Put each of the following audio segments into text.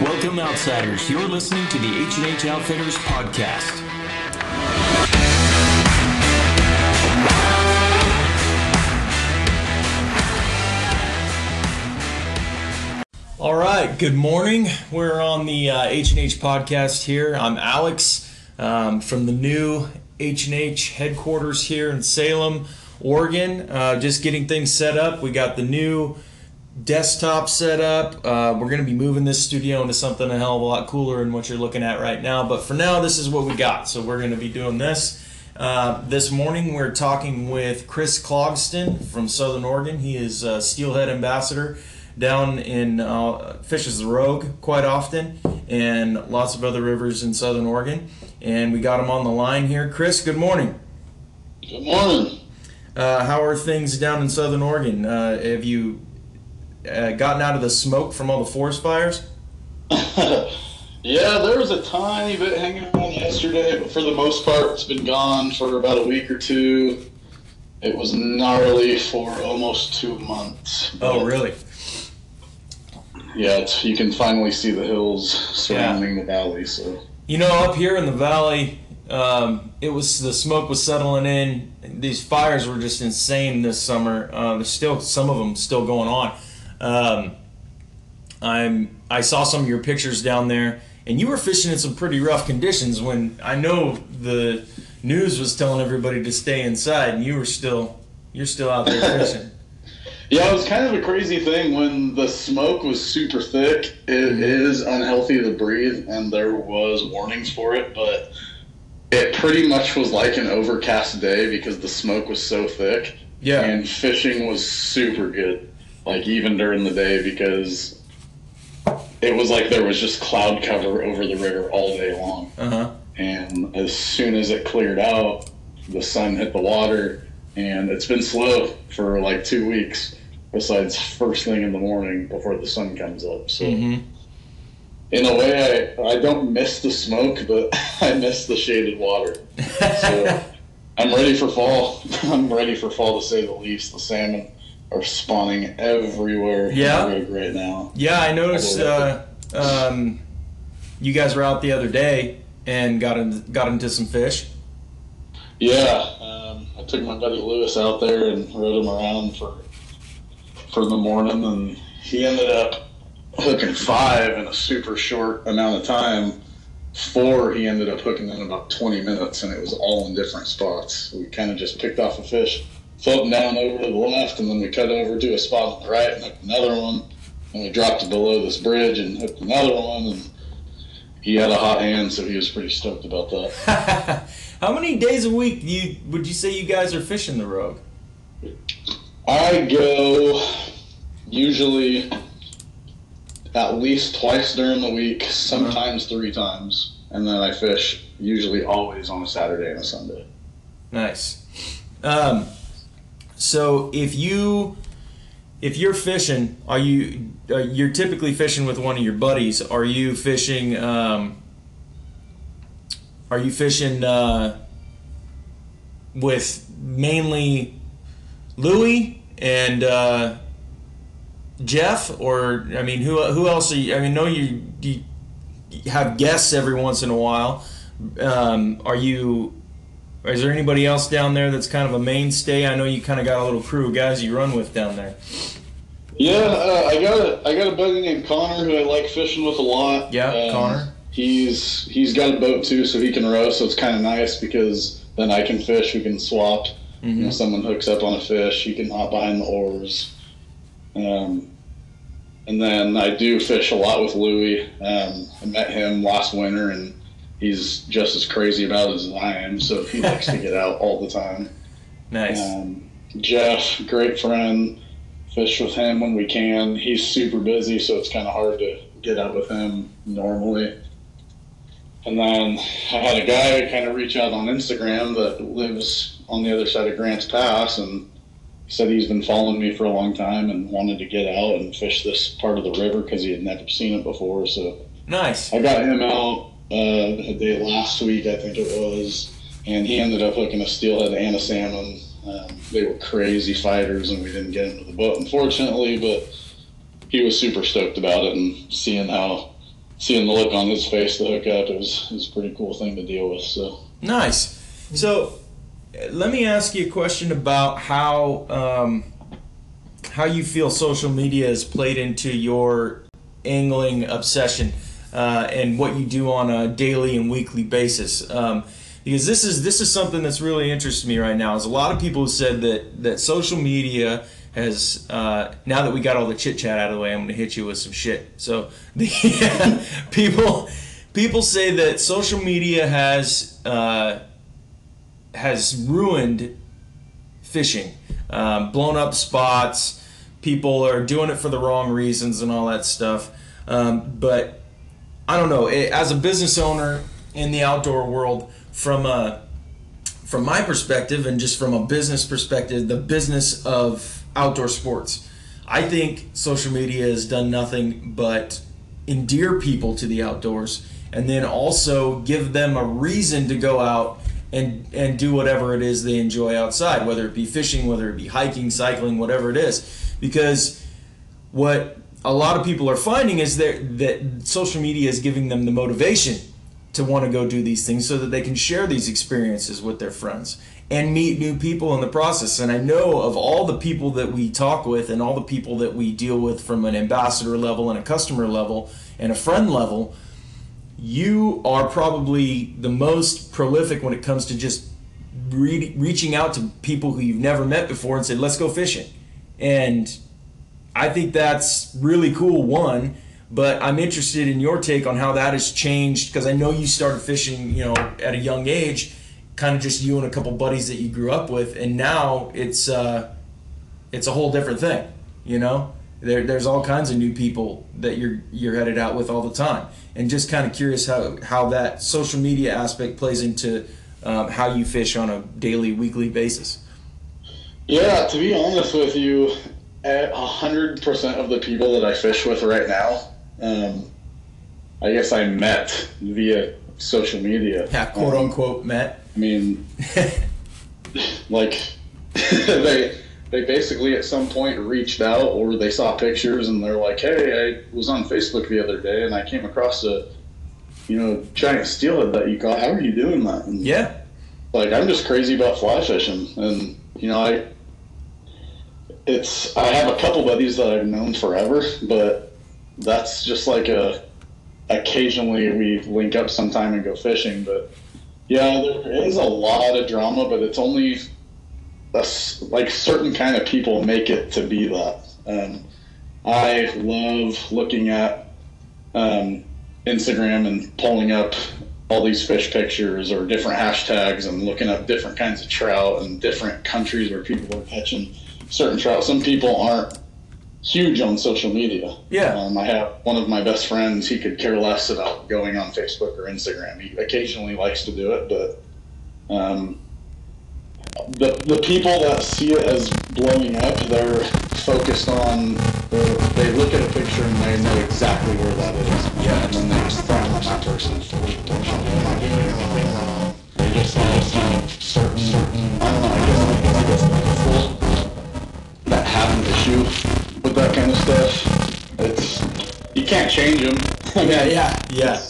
Welcome, outsiders. You're listening to the H&H Outfitters podcast. All right. Good morning. We're on the uh, H&H podcast here. I'm Alex um, from the new H&H headquarters here in Salem, Oregon. Uh, just getting things set up. We got the new desktop setup. Uh, we're going to be moving this studio into something a hell of a lot cooler than what you're looking at right now. But for now, this is what we got. So we're going to be doing this. Uh, this morning, we're talking with Chris Clogston from Southern Oregon. He is a Steelhead ambassador down in uh, fishes the Rogue quite often, and lots of other rivers in Southern Oregon. And we got him on the line here. Chris, good morning. Good morning. Uh, how are things down in Southern Oregon? Uh, have you uh, gotten out of the smoke from all the forest fires? yeah, there was a tiny bit hanging around yesterday, but for the most part, it's been gone for about a week or two. It was gnarly for almost two months. Oh, really? Yeah, it's, you can finally see the hills surrounding yeah. the valley. So you know, up here in the valley, um, it was the smoke was settling in. These fires were just insane this summer. Uh, there's still some of them still going on. Um, I'm I saw some of your pictures down there, and you were fishing in some pretty rough conditions. When I know the news was telling everybody to stay inside, and you were still you're still out there fishing. Yeah, it was kind of a crazy thing when the smoke was super thick. It mm-hmm. unhealthy to breathe, and there was warnings for it, but it pretty much was like an overcast day because the smoke was so thick. Yeah. And fishing was super good, like even during the day because it was like there was just cloud cover over the river all day long. Uh-huh. And as soon as it cleared out, the sun hit the water and it's been slow for like two weeks. Besides first thing in the morning before the sun comes up. So, mm-hmm. in a way, I I don't miss the smoke, but I miss the shaded water. So, I'm ready for fall. I'm ready for fall to say the least. The salmon are spawning everywhere. Yeah, right now. Yeah, I noticed. Uh, um, you guys were out the other day and got in, got into some fish. Yeah, I took my buddy Lewis out there and rode him around for for the morning, and he ended up hooking five in a super short amount of time. Four he ended up hooking in about 20 minutes, and it was all in different spots. We kind of just picked off a fish, floating down over to the left, and then we cut over to a spot on the right and hooked another one. And we dropped it below this bridge and hooked another one, and he had a hot hand, so he was pretty stoked about that. How many days a week do you would you say you guys are fishing the Rogue? I go usually at least twice during the week, sometimes uh-huh. three times, and then I fish usually always on a Saturday and a Sunday. Nice. Um, so if you if you're fishing, are you uh, you're typically fishing with one of your buddies? Are you fishing? Um, are you fishing uh, with mainly Louie and uh, Jeff, or I mean, who who else? Are you, I mean, know you, you have guests every once in a while. Um, are you? Is there anybody else down there that's kind of a mainstay? I know you kind of got a little crew of guys you run with down there. Yeah, uh, I got a I got a buddy named Connor who I like fishing with a lot. Yeah, um, Connor he's he's got a boat too, so he can row. So it's kind of nice because then I can fish. We can swap. Mm-hmm. You know, mm-hmm. someone hooks up on a fish, he can hop behind the oars. Um, and then I do fish a lot with Louie. Um, I met him last winter, and he's just as crazy about it as I am. So he likes to get out all the time. Nice. Um, Jeff, great friend. Fish with him when we can. He's super busy, so it's kind of hard to get out with him normally. And then I had a guy kind of reach out on Instagram that lives on the other side of Grants Pass and said he's been following me for a long time and wanted to get out and fish this part of the river because he had never seen it before. So nice. I got him out a day last week, I think it was, and he ended up hooking a steelhead and a salmon. Um, they were crazy fighters, and we didn't get into the boat, unfortunately. But he was super stoked about it and seeing how seeing the look on his face to hook up, it was, it was a pretty cool thing to deal with. So nice. So let me ask you a question about how um, how you feel social media has played into your angling obsession uh, and what you do on a daily and weekly basis. Um, because this is this is something that's really interesting me right now. Is a lot of people have said that that social media has uh, now that we got all the chit chat out of the way, I'm going to hit you with some shit. So the people people say that social media has uh, has ruined fishing, um, blown up spots. People are doing it for the wrong reasons and all that stuff. Um, but I don't know. It, as a business owner in the outdoor world, from a from my perspective and just from a business perspective, the business of outdoor sports, I think social media has done nothing but endear people to the outdoors and then also give them a reason to go out and and do whatever it is they enjoy outside, whether it be fishing, whether it be hiking, cycling, whatever it is. Because what a lot of people are finding is that that social media is giving them the motivation to want to go do these things so that they can share these experiences with their friends and meet new people in the process. And I know of all the people that we talk with and all the people that we deal with from an ambassador level and a customer level and a friend level, you are probably the most prolific when it comes to just re- reaching out to people who you've never met before and said, let's go fishing. And I think that's really cool, one. But I'm interested in your take on how that has changed because I know you started fishing, you know, at a young age, kind of just you and a couple buddies that you grew up with, and now it's uh, it's a whole different thing, you know. There, there's all kinds of new people that you're you're headed out with all the time, and just kind of curious how how that social media aspect plays into um, how you fish on a daily, weekly basis. Yeah, to be honest with you, hundred percent of the people that I fish with right now um, I guess I met via social media. Yeah, quote um, unquote met. I mean, like they they basically at some point reached out or they saw pictures and they're like, "Hey, I was on Facebook the other day and I came across a you know giant steelhead that you caught. How are you doing that?" And yeah, like I'm just crazy about fly fishing, and you know I it's I have a couple buddies that I've known forever, but that's just like a occasionally we link up sometime and go fishing but yeah there is a lot of drama but it's only a, like certain kind of people make it to be that. Um, i love looking at um, instagram and pulling up all these fish pictures or different hashtags and looking up different kinds of trout and different countries where people are catching certain trout some people aren't huge on social media. Yeah. Um, I have one of my best friends. He could care less about going on Facebook or Instagram. He occasionally likes to do it, but um, the the people that see it as blowing up, they're focused on. They look at a picture and they know exactly where that is. Yeah. And then they just frown on that person. They just certain certain. Can't change them. yeah, yeah, yeah.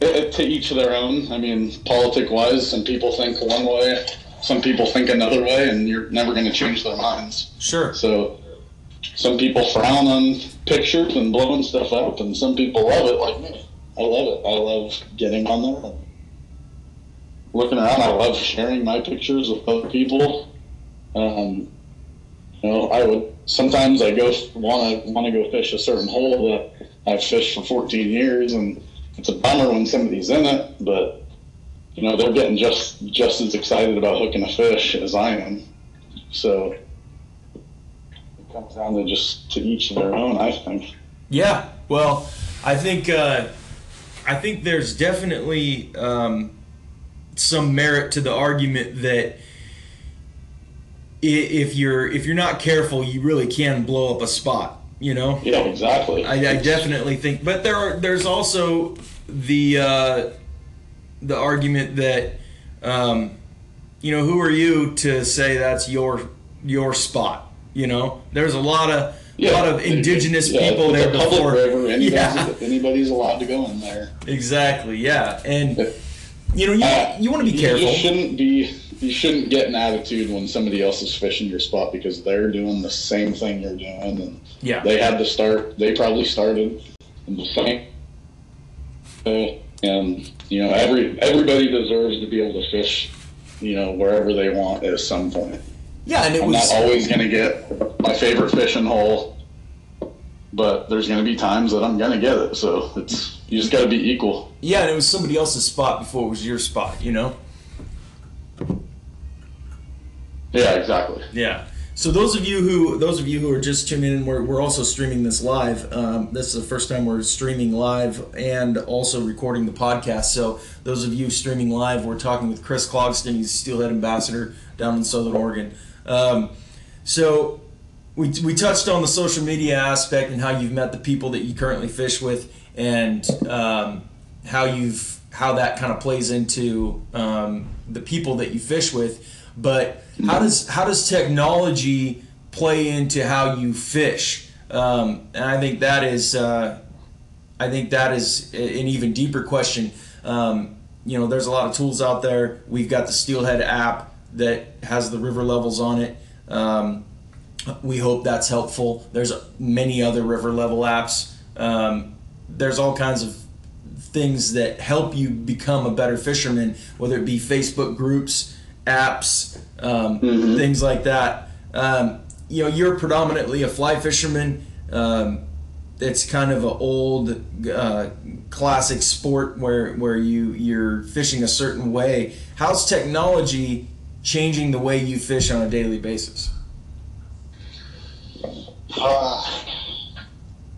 It, it, to each their own. I mean, politic wise, some people think one way, some people think another way, and you're never going to change their minds. Sure. So, some people frown on pictures and blowing stuff up, and some people love it, like me. I love it. I love getting on there and looking around. I love sharing my pictures with other people. Um, you know, I would sometimes I go want to want to go fish a certain hole that I've fished for 14 years, and it's a bummer when somebody's in it, but you know they're getting just just as excited about hooking a fish as I am. So it comes down to just to each their own, I think. Yeah, well, I think uh, I think there's definitely um, some merit to the argument that if you're if you're not careful, you really can blow up a spot. You know. Yeah, exactly. I, I definitely think, but there are there's also the uh, the argument that um, you know who are you to say that's your your spot. You know, there's a lot of a lot of indigenous yeah, people there public before. river. Anybody's, Yeah. anybody's allowed to go in there. Exactly. Yeah, and you know you Uh, you want to be careful. just shouldn't be. You shouldn't get an attitude when somebody else is fishing your spot because they're doing the same thing you're doing, and Yeah. they had to start. They probably started in the same. Uh, and you know, every everybody deserves to be able to fish, you know, wherever they want at some point. Yeah, and it I'm was not always going to get my favorite fishing hole, but there's going to be times that I'm going to get it. So it's you just got to be equal. yeah, and it was somebody else's spot before it was your spot. You know. Yeah, exactly. Yeah. So those of you who those of you who are just tuning in, we're, we're also streaming this live. Um, this is the first time we're streaming live and also recording the podcast. So those of you streaming live, we're talking with Chris Clogston. He's Steelhead Ambassador down in Southern Oregon. Um, so we, we touched on the social media aspect and how you've met the people that you currently fish with and um, how you've how that kind of plays into um, the people that you fish with but how does how does technology play into how you fish um, and i think that is uh, i think that is an even deeper question um, you know there's a lot of tools out there we've got the steelhead app that has the river levels on it um, we hope that's helpful. There's many other river level apps. Um, there's all kinds of things that help you become a better fisherman, whether it be Facebook groups, apps, um, things like that. Um, you know, you're predominantly a fly fisherman. Um, it's kind of an old uh, classic sport where where you you're fishing a certain way. How's technology changing the way you fish on a daily basis? Uh,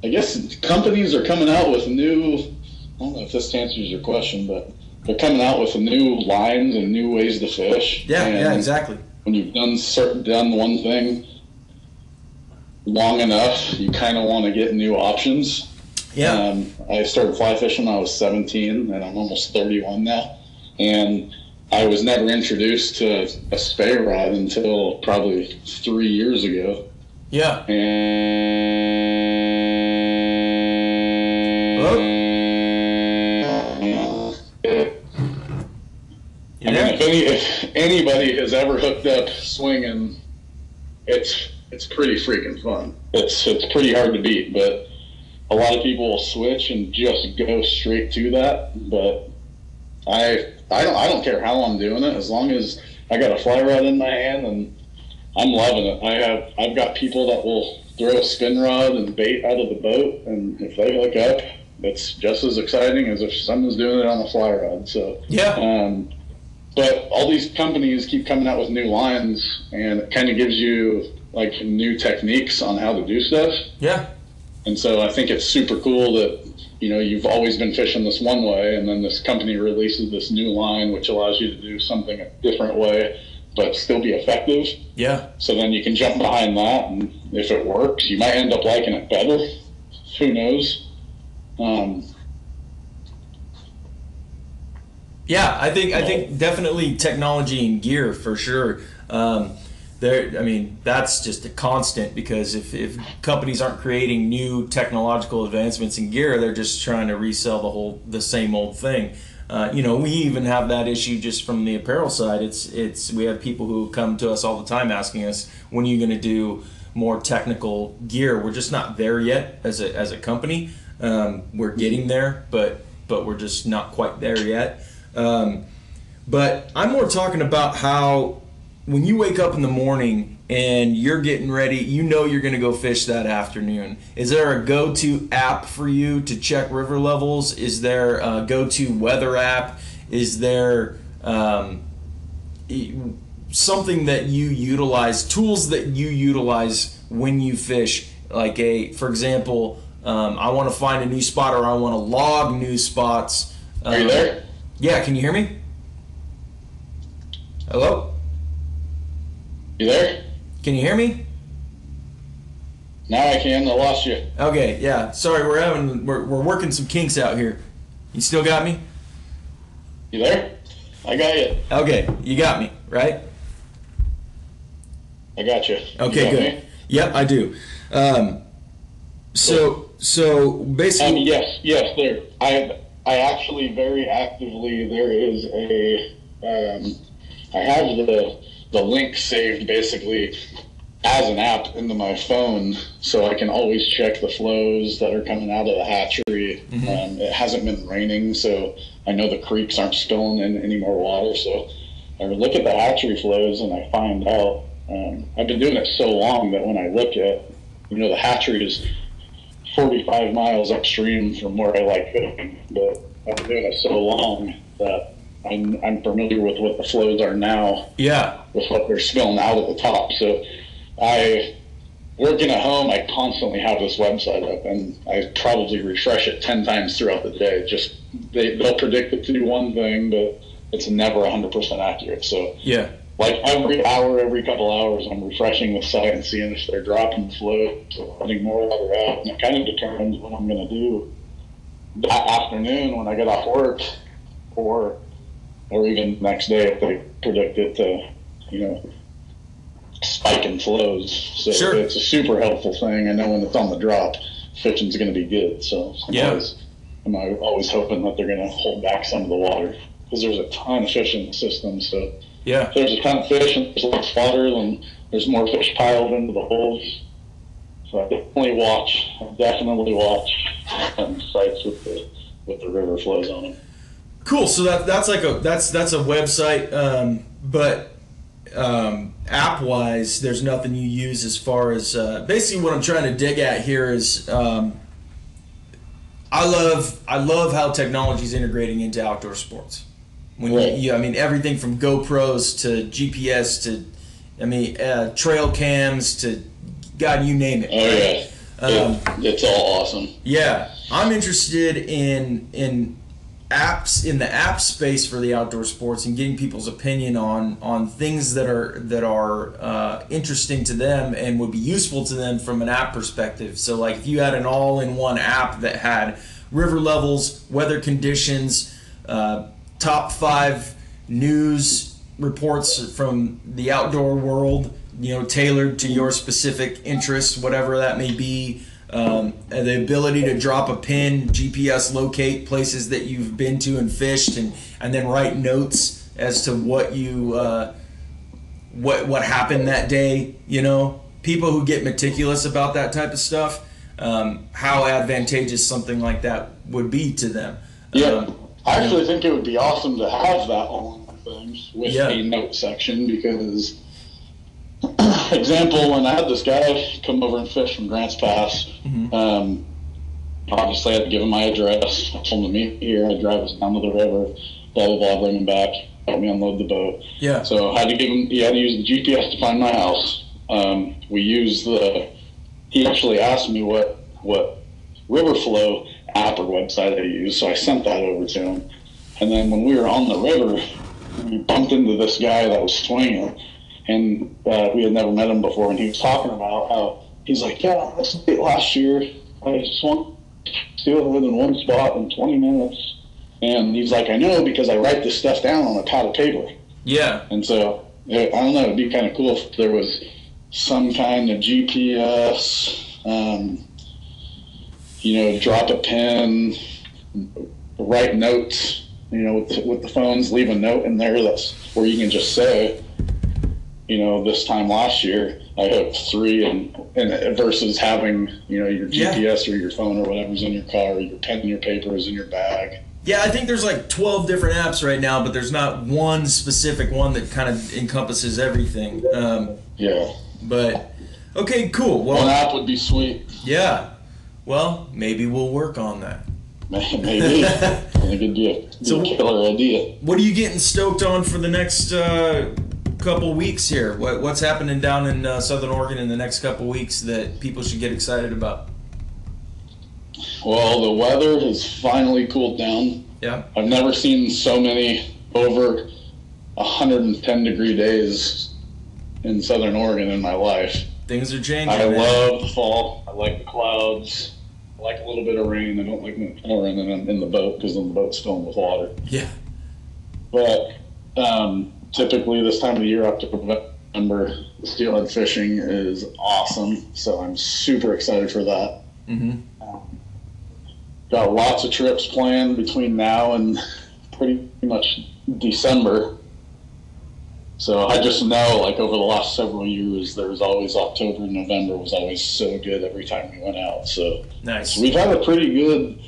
I guess companies are coming out with new. I don't know if this answers your question, but they're coming out with new lines and new ways to fish. Yeah, and yeah, exactly. When you've done certain done one thing long enough, you kind of want to get new options. Yeah. Um, I started fly fishing when I was 17, and I'm almost 31 now. And I was never introduced to a spey rod until probably three years ago. Yeah. And if any if anybody has ever hooked up swinging, it's it's pretty freaking fun. It's it's pretty hard to beat, but a lot of people will switch and just go straight to that. But I I don't I don't care how I'm doing it as long as I got a fly rod in my hand and I'm loving it. I have I've got people that will throw a spin rod and bait out of the boat, and if they hook up, it's just as exciting as if someone's doing it on a fly rod. So. Yeah. Um, but all these companies keep coming out with new lines, and it kind of gives you like new techniques on how to do stuff. Yeah. And so I think it's super cool that you know you've always been fishing this one way, and then this company releases this new line which allows you to do something a different way, but still be effective. Yeah. So then you can jump behind that, and if it works, you might end up liking it better. Who knows? Um, Yeah, I think I think definitely technology and gear for sure. Um, there, I mean, that's just a constant because if, if companies aren't creating new technological advancements in gear, they're just trying to resell the whole the same old thing. Uh, you know, we even have that issue just from the apparel side. It's it's we have people who come to us all the time asking us when are you going to do more technical gear. We're just not there yet as a as a company. Um, we're getting there, but but we're just not quite there yet. Um, but I'm more talking about how when you wake up in the morning and you're getting ready, you know you're going to go fish that afternoon. Is there a go to app for you to check river levels? Is there a go to weather app? Is there um, something that you utilize, tools that you utilize when you fish? Like, a, for example, um, I want to find a new spot or I want to log new spots. are you Um, there? Yeah, can you hear me? Hello? You there? Can you hear me? Now I can. I lost you. Okay, yeah. Sorry, we're having we're, we're working some kinks out here. You still got me? You there? I got you. Okay, you got me, right? I got you. You Okay, got good. me? Yep, I do. Um, So so Um, basically, yes, yes, there. I I actually very actively there is a um, I have the the link saved basically as an app into my phone, so I can always check the flows that are coming out of the hatchery. Um, it hasn't been raining, so I know the creeks aren't spilling in any more water. So I look at the hatchery flows and I find out. Um, I've been doing it so long that when I look at, you know, the hatchery is 45 miles upstream from where I like fishing, but I've been doing it so long that I'm, I'm familiar with what the flows are now yeah, with what they're spilling out at the top. So I, working at home, I constantly have this website up and I probably refresh it 10 times throughout the day. Just they, they'll predict it to do one thing, but it's never 100% accurate. So yeah, like every hour, every couple hours, I'm refreshing the site and seeing if they're dropping the float, or letting more water out, and it kind of determines what I'm going to do that afternoon when I get off work, or or even next day if they predict it to, you know, spike in flows. So Sure. it's a super helpful thing. I know when it's on the drop, fishing's going to be good. So I'm Yeah. always, I'm always hoping that they're going to hold back some of the water because there's a ton of fish in the system. So yeah. there's a ton of fish and there's less water, and there's more fish piled into the holes. So I definitely watch, I definitely watch um, sites with the with the river flows on them. Cool. So that that's like a that's that's a website, um, but um, app wise, there's nothing you use as far as uh, basically what I'm trying to dig at here is. Um, I love I love how technology is integrating into outdoor sports. When you, you, I mean, everything from GoPros to GPS to, I mean, uh, trail cams to, God, you name it. Oh yeah, Um, It- it's all awesome. Yeah, I'm interested in in apps in the app space for the outdoor sports and getting people's opinion on on things that are that are uh, interesting to them and would be useful to them from an app perspective. So, like if you had an all-in-one app that had river levels, weather conditions, uh, top five news reports from the outdoor world, you know, tailored to your specific interests, whatever that may be. Um, the ability to drop a pin, GPS locate places that you've been to and fished, and and then write notes as to what you uh, what what happened that day. You know, people who get meticulous about that type of stuff, um, how advantageous something like that would be to them. Yeah, Um, I actually think it would be awesome to have that on things with Yeah. a note section because, example, when I had this guy come over and fish from Grants Pass, Mhm. um, obviously I had to give him my address. I told him to meet here. I drive us down to the river, blah blah blah, bring him back, help me unload the boat. yeah, So I had to give him. He had to use the GPS to find my house. Um, we used the. He actually asked me what what Riverflow app or website I use, so I sent that over to him. And then when we were on the river, we bumped into this guy that was swinging, and uh, we had never met him before. And he was talking about how he's like, "Yeah, last year. I swung still within one spot in 20 minutes." And he's like, "I know because I write this stuff down on a pad of paper." yeah, And so, eh, I don't know, it'd be kind of cool if there was some kind of GPS, um, you know, drop a pen, write notes, you know, with the, with the phones, leave a note in there that's where you can just say, you know, this time last year I hooked three, and, and versus having, you know, your Yeah. GPS or your phone or whatever's in your car, or your pen and your paper is in your bag. yeah. I think there's like 12 different apps right now, but there's not one specific one that kind of encompasses everything. Um, Yeah. but okay, cool. One Well, app would be sweet. yeah. Well, maybe we'll work on that. Maybe. I think it'd a, be So- killer idea. What are you getting stoked on for the next uh, couple weeks here? What, what's happening down in uh, Southern Oregon in the next couple weeks that people should get excited about? Well, the weather has finally cooled down. Yeah. I've never seen so many over 110 degree days in Southern Oregon in my life. Things are changing. I man. love the fall. I like the clouds. I like a little bit of rain. I don't like more rain in, in the boat because then the boat's filling with water. Yeah. But um, typically this time of the year, October, November, steelhead fishing is awesome. So I'm super excited for that. Mm-hmm. got lots of trips planned between now and pretty much December. So I just know, like over the last several years, there was always October and November was always so good every time we went out. So, Nice. so we've had a pretty good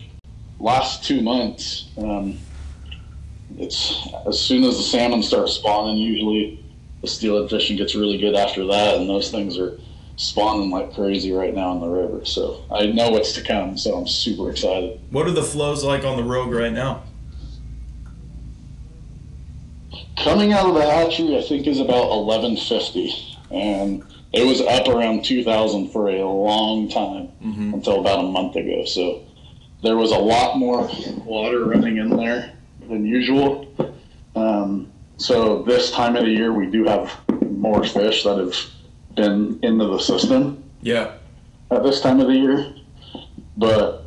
last two months. Um, it's as soon as the salmon start spawning, usually the steelhead fishing gets really good after that, and those things are spawning like crazy right now in the river. So I know what's to come. So I'm super excited. What are the flows like on the Rogue right now? Coming out of the hatchery, I think is about 1150, and it was up around 2000 for a long time Mm-hmm. until about a month ago. So there was a lot more water running in there than usual. Um, so this time of the year, we do have more fish that have been into the system Yeah. at this time of the year, but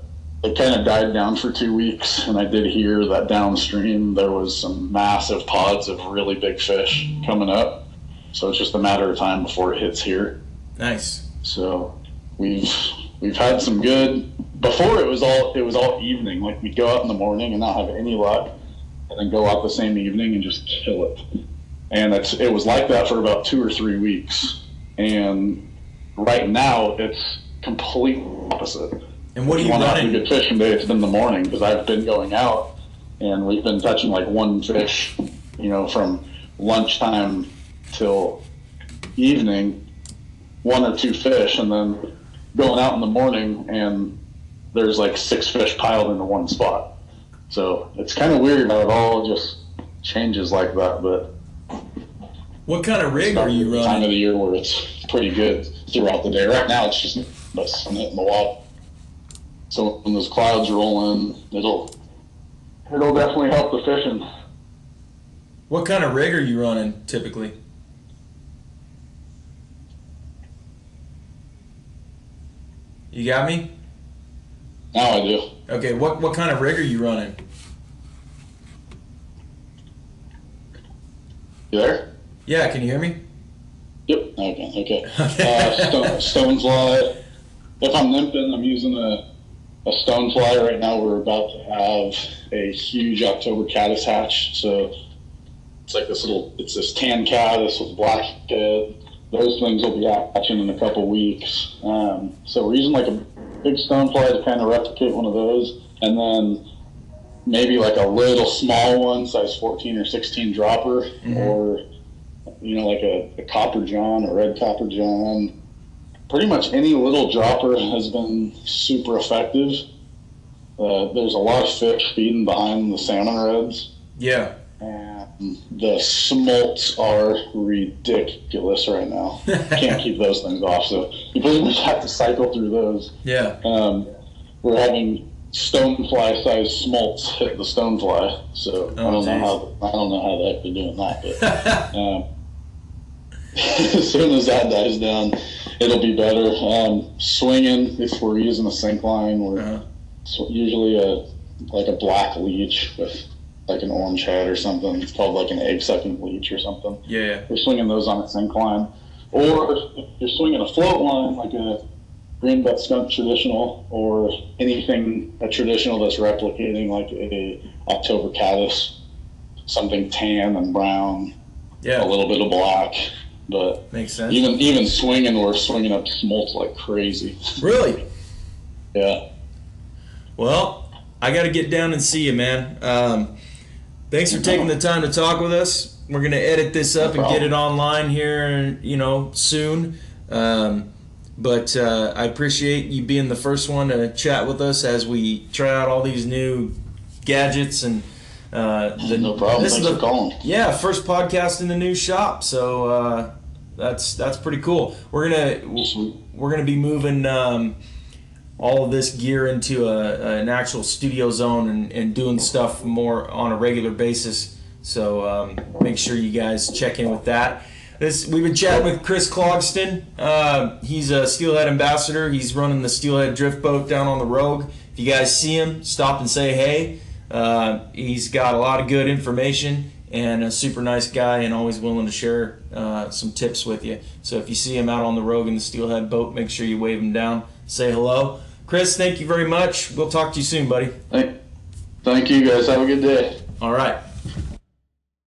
it kind of died down for two weeks. And I did hear that downstream there was some massive pods of really big fish coming up. So it's just a matter of time before it hits here. Nice. So we've we've had some good. Before it was all it was all evening. Like we'd go out in the morning and not have any luck, and then go out the same evening and just kill it. And it's it was like that for about two or three weeks. And right now it's completely opposite. And what are you have running? good fishing day, it's been the morning because I've been going out and we've been touching like one fish, you know, from lunchtime till evening, one or two fish, and then going out in the morning and there's like six fish piled into one spot. So it's kind of weird how it all just changes like that, but What kind of rig are you the time of the year where it's pretty good throughout the day. Right now, it's just the sun hitting the water. So when those clouds roll in, it'll it'll definitely help the fishing. What kind of rig are you running typically? You got me? Now I do. Okay, what what kind of rig are you running? You there? Yeah, can you hear me? Yep. Okay. Okay. Uh, stone, stone fly. If I'm nymphing, I'm using a a stone fly right now. We're about to have a huge October caddis hatch, so it's like this little. It's this tan caddis with black head. Those things will be hatching in a couple weeks. Um, so we're using like a big stone fly to kind of replicate one of those, and then maybe like a little small one, size 14 or 16 dropper, Mhm. or you know, like a, a copper john, a red copper john. Pretty much any little dropper has been super effective. Uh, there's a lot of fish feeding behind the salmon redds, Yeah. and the smolts are ridiculous right now. Can't keep those things off, so you pretty much have to cycle through those. yeah. Um, we're having stonefly sized smolts hit the stonefly, so I Oh, don't know how I don't know how the heck they're doing that, but um, as soon as that dies down, it'll be better. Um, swinging, if we're using a sink line, we're Uh-huh. sw- usually a like a black leech with like an orange head or something. It's called like an egg sucking leech or something. Yeah. We're swinging those on a sink line, or if you're swinging a float line like a greenbutt skunk traditional, or anything a traditional that's replicating like a October caddis, something tan and brown, yeah. a little bit of black. But Makes sense. even even swinging, we're swinging up smolts like crazy. Really? Yeah. Well, I got to get down and see you, man. Um, thanks for taking the time to talk with us. We're gonna edit this up No and get it online here, you know, soon. Um, but uh, I appreciate you being the first one to chat with us as we try out all these new gadgets and. Uh, the, no problem. this is Thanks the- for calling. yeah, first podcast in the new shop, so uh, that's that's pretty cool. We're gonna we're gonna be moving um, all of this gear into a, an actual studio zone and, and doing stuff more on a regular basis. So um, make sure you guys check in with that. This we've been chatting with Chris Clogston. Uh, he's a Steelhead ambassador. He's running the Steelhead drift boat down on the Rogue. If you guys see him, stop and say hey. Uh, he's got a lot of good information and a super nice guy and always willing to share uh, some tips with you. So if you see him out on the Rogue in the Steelhead boat, make sure you wave him down, say hello. Chris, thank you very much. We'll talk to you soon, buddy. Thank, thank you guys. Have a good day. All right.